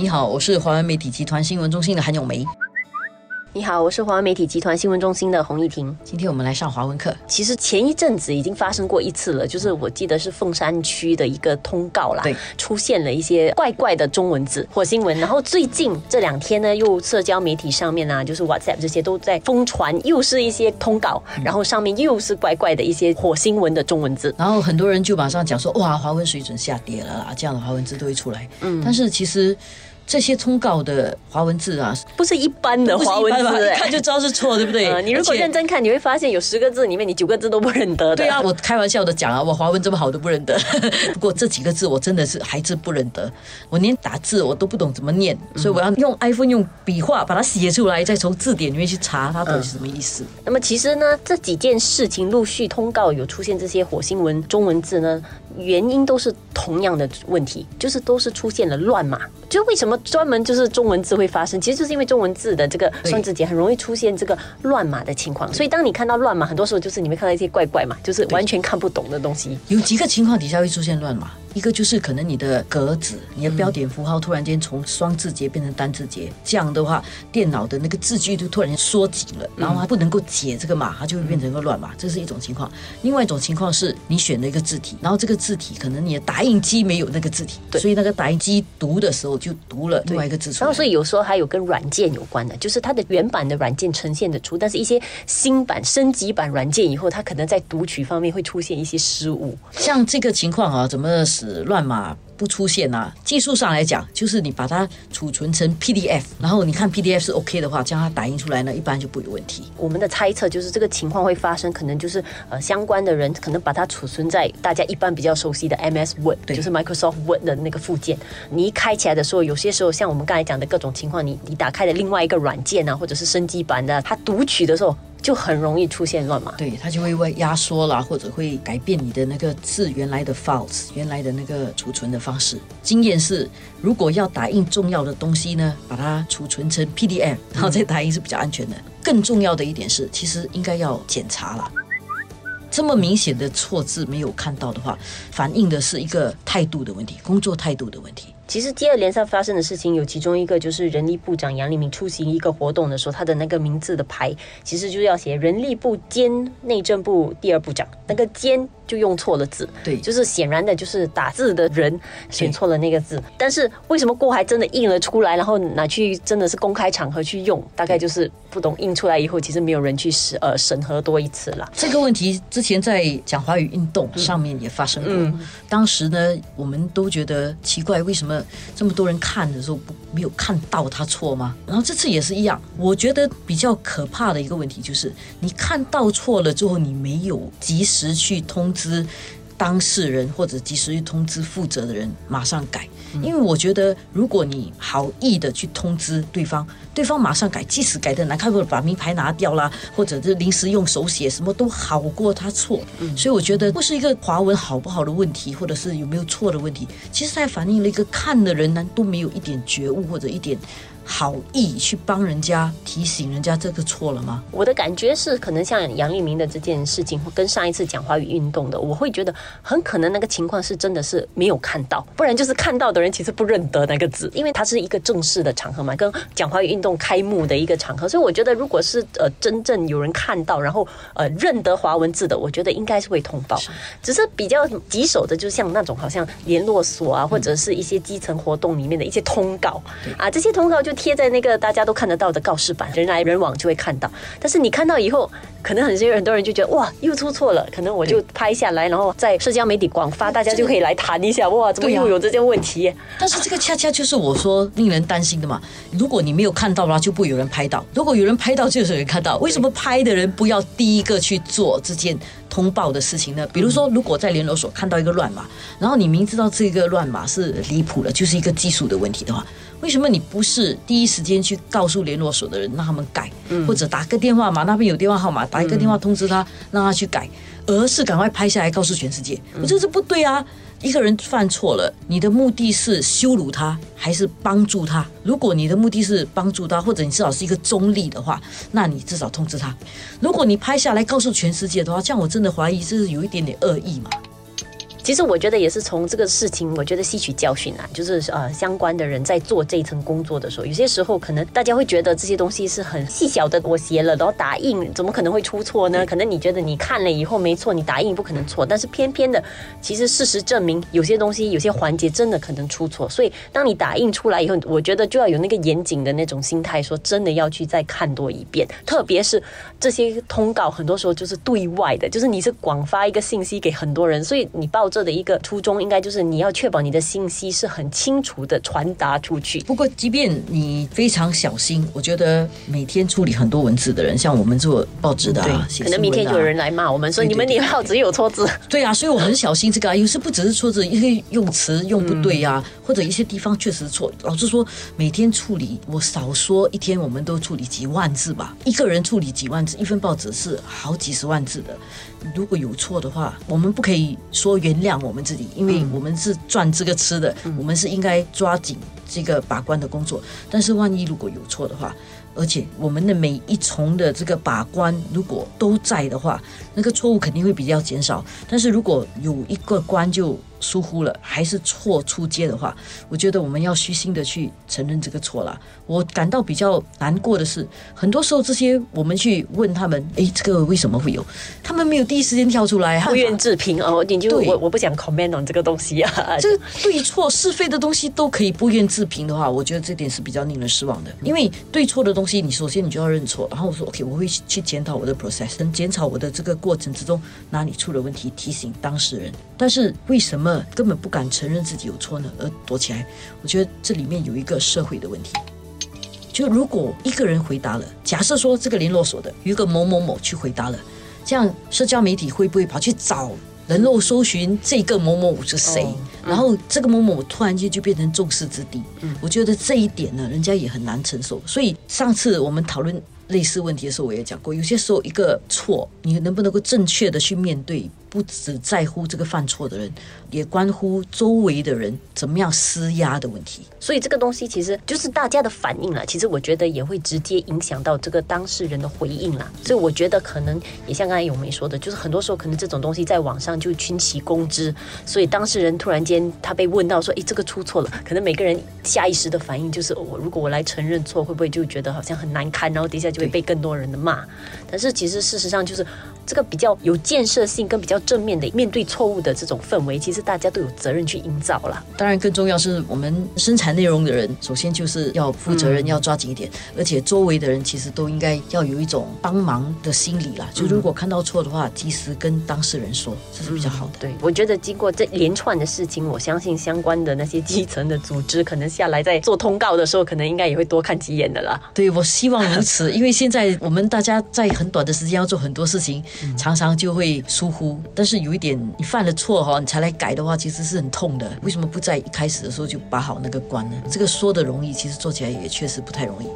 你好，我是华为媒体集团新闻中心的韩永梅。你好，我是华文媒体集团新闻中心的洪艺婷。今天我们来上华文课。其实前一阵子已经发生过一次了，就是我记得是凤山区的一个通告啦，对，出现了一些怪怪的中文字火星文。然后最近这两天呢，又社交媒体上面啊，就是 WhatsApp 这些都在疯传，又是一些通告，然后上面又是怪怪的一些火星文的中文字。然后很多人就马上讲说，哇，华文水准下跌了啦，这样的华文字都会出来。嗯，但是其实。这些通告的华文字啊，不是一般的华文字，一 看就知道是错，对不对？你如果认真看，你会发现有十个字里面，你九个字都不认得的。对啊，我开玩笑的讲啊，我华文这么好都不认得。不过这几个字我真的是还是不认得，我连打字我都不懂怎么念，所以我要用 iPhone 用笔画把它写出来，再从字典里面去查它到底是什么意思。那么其实呢，这几件事情陆续通告有出现这些火星文中文字呢，原因都是同样的问题，就是都是出现了乱码。就为什么专门就是。中文字会发生，其实就是因为中文字的这个双字节很容易出现这个乱码的情况，所以当你看到乱码，很多时候就是你会看到一些怪怪嘛，就是完全看不懂的东西。有几个情况底下会出现乱码。一个就是可能你的格子，你的标点符号突然间从双字节变成单字节，这样的话，电脑的那个字距就突然间缩紧了，然后它不能够解这个码，它就会变成一个乱码，这是一种情况。另外一种情况是你选了一个字体，然后这个字体可能你的打印机没有那个字体，所以那个打印机读的时候就读了另外一个字出来。然后所以有时候还有跟软件有关的，就是它的原版的软件呈现的出，但是一些新版升级版软件以后，它可能在读取方面会出现一些失误。像这个情况啊，怎么使乱码？不出现啊！技术上来讲，就是你把它储存成 PDF，然后你看 PDF 是 OK 的话，将它打印出来呢，一般就不有问题。我们的猜测就是这个情况会发生，可能就是呃相关的人可能把它储存在大家一般比较熟悉的 MS Word，就是 Microsoft Word 的那个附件。你一开起来的时候，有些时候像我们刚才讲的各种情况，你你打开的另外一个软件啊，或者是升级版的，它读取的时候。就很容易出现乱码，对，它就会会压缩啦，或者会改变你的那个字原来的 files 原来的那个储存的方式。经验是，如果要打印重要的东西呢，把它储存成 PDF，然后再打印是比较安全的。更重要的一点是，其实应该要检查了。这么明显的错字没有看到的话，反映的是一个态度的问题，工作态度的问题。其实接二连三发生的事情有其中一个就是人力部长杨立明出席一个活动的时候，他的那个名字的牌其实就是要写人力部兼内政部第二部长，那个兼就用错了字，对，就是显然的就是打字的人选错了那个字。但是为什么过还真的印了出来，然后拿去真的是公开场合去用，大概就是不懂印出来以后，其实没有人去审呃审核多一次了。这个问题之前在讲华语运动上面也发生过，当时呢我们都觉得奇怪，为什么？这么多人看的时候，不没有看到他错吗？然后这次也是一样。我觉得比较可怕的一个问题就是，你看到错了之后，你没有及时去通知。当事人或者及时去通知负责的人，马上改。因为我觉得，如果你好意的去通知对方，对方马上改，即使改的难看，或者把名牌拿掉啦，或者是临时用手写，什么都好过他错。所以我觉得不是一个华文好不好的问题，或者是有没有错的问题，其实它反映了一个看的人呢都没有一点觉悟或者一点。好意去帮人家提醒人家这个错了吗？我的感觉是，可能像杨立明的这件事情，跟上一次讲华语运动的，我会觉得很可能那个情况是真的是没有看到，不然就是看到的人其实不认得那个字，因为它是一个正式的场合嘛，跟讲华语运动开幕的一个场合，所以我觉得如果是呃真正有人看到，然后呃认得华文字的，我觉得应该是会通报。只是比较棘手的，就像那种好像联络所啊，或者是一些基层活动里面的一些通告啊，这些通告就。贴在那个大家都看得到的告示板，人来人往就会看到。但是你看到以后，可能很些很多人就觉得哇，又出错了。可能我就拍下来，然后在社交媒体广发，大家就可以来谈一下。哇，怎么又有这件问题？但是这个恰恰就是我说令人担心的嘛。如果你没有看到的话，就不有人拍到；如果有人拍到，就是有人看到。为什么拍的人不要第一个去做这件通报的事情呢？比如说，如果在联络所看到一个乱码，然后你明知道这个乱码是离谱的，就是一个技术的问题的话。为什么你不是第一时间去告诉联络所的人，让他们改，或者打个电话嘛？那边有电话号码，打一个电话通知他，让他去改，而是赶快拍下来告诉全世界？我这是不对啊！一个人犯错了，你的目的是羞辱他，还是帮助他？如果你的目的是帮助他，或者你至少是一个中立的话，那你至少通知他。如果你拍下来告诉全世界的话，这样我真的怀疑这是有一点点恶意嘛？其实我觉得也是从这个事情，我觉得吸取教训啊，就是呃，相关的人在做这一层工作的时候，有些时候可能大家会觉得这些东西是很细小的，我写了然后打印，怎么可能会出错呢？可能你觉得你看了以后没错，你打印不可能错，但是偏偏的，其实事实证明有些东西有些环节真的可能出错。所以当你打印出来以后，我觉得就要有那个严谨的那种心态，说真的要去再看多一遍。特别是这些通告，很多时候就是对外的，就是你是广发一个信息给很多人，所以你抱着的一个初衷，应该就是你要确保你的信息是很清楚的传达出去。不过，即便你非常小心，我觉得每天处理很多文字的人，像我们做报纸的啊，可能明天就有人来骂我们，说你们你报纸有错字。对啊，所以我很小心这个啊，有时不只是错字，一些用词用不对呀，或者一些地方确实错。老实说，每天处理，我少说一天我们都处理几万字吧。一个人处理几万字，一份报纸是好几十万字的。如果有错的话，我们不可以说原谅我们自己，因为我们是赚这个吃的，我们是应该抓紧这个把关的工作。但是万一如果有错的话，而且我们的每一重的这个把关如果都在的话，那个错误肯定会比较减少。但是如果有一个关就疏忽了，还是错出街的话，我觉得我们要虚心的去承认这个错啦。我感到比较难过的是，很多时候这些我们去问他们，哎，这个为什么会有？他们没有第一时间跳出来，不愿置评哦。你就我我不想 comment on 这个东西啊。这个对错是非的东西都可以不愿置评的话，我觉得这点是比较令人失望的。因为对错的东西，你首先你就要认错，然后我说 OK，我会去检讨我的 process，检讨我的这个过程之中哪里出了问题，提醒当事人。但是为什么根本不敢承认自己有错呢？而躲起来？我觉得这里面有一个社会的问题。就如果一个人回答了，假设说这个联络所的有一个某某某去回答了，这样社交媒体会不会跑去找人肉搜寻这个某某某是谁？然后这个某某突然间就变成众矢之的？我觉得这一点呢，人家也很难承受。所以上次我们讨论类似问题的时候，我也讲过，有些时候一个错，你能不能够正确的去面对？不只在乎这个犯错的人，也关乎周围的人怎么样施压的问题。所以这个东西其实就是大家的反应了。其实我觉得也会直接影响到这个当事人的回应了。所以我觉得可能也像刚才永梅说的，就是很多时候可能这种东西在网上就群起攻之。所以当事人突然间他被问到说：“诶，这个出错了。”可能每个人下意识的反应就是：我如果我来承认错，会不会就觉得好像很难堪？然后底下就会被更多人的骂。但是其实事实上就是这个比较有建设性跟比较。正面的面对错误的这种氛围，其实大家都有责任去营造啦。当然，更重要是我们生产内容的人，首先就是要负责任，要抓紧一点。而且周围的人其实都应该要有一种帮忙的心理啦。就如果看到错的话，及时跟当事人说，这是比较好的。对，我觉得经过这连串的事情，我相信相关的那些基层的组织，可能下来在做通告的时候，可能应该也会多看几眼的啦。对，我希望如此，因为现在我们大家在很短的时间要做很多事情，常常就会疏忽。但是有一点，你犯了错哈，你才来改的话，其实是很痛的。为什么不在一开始的时候就把好那个关呢？这个说的容易，其实做起来也确实不太容易。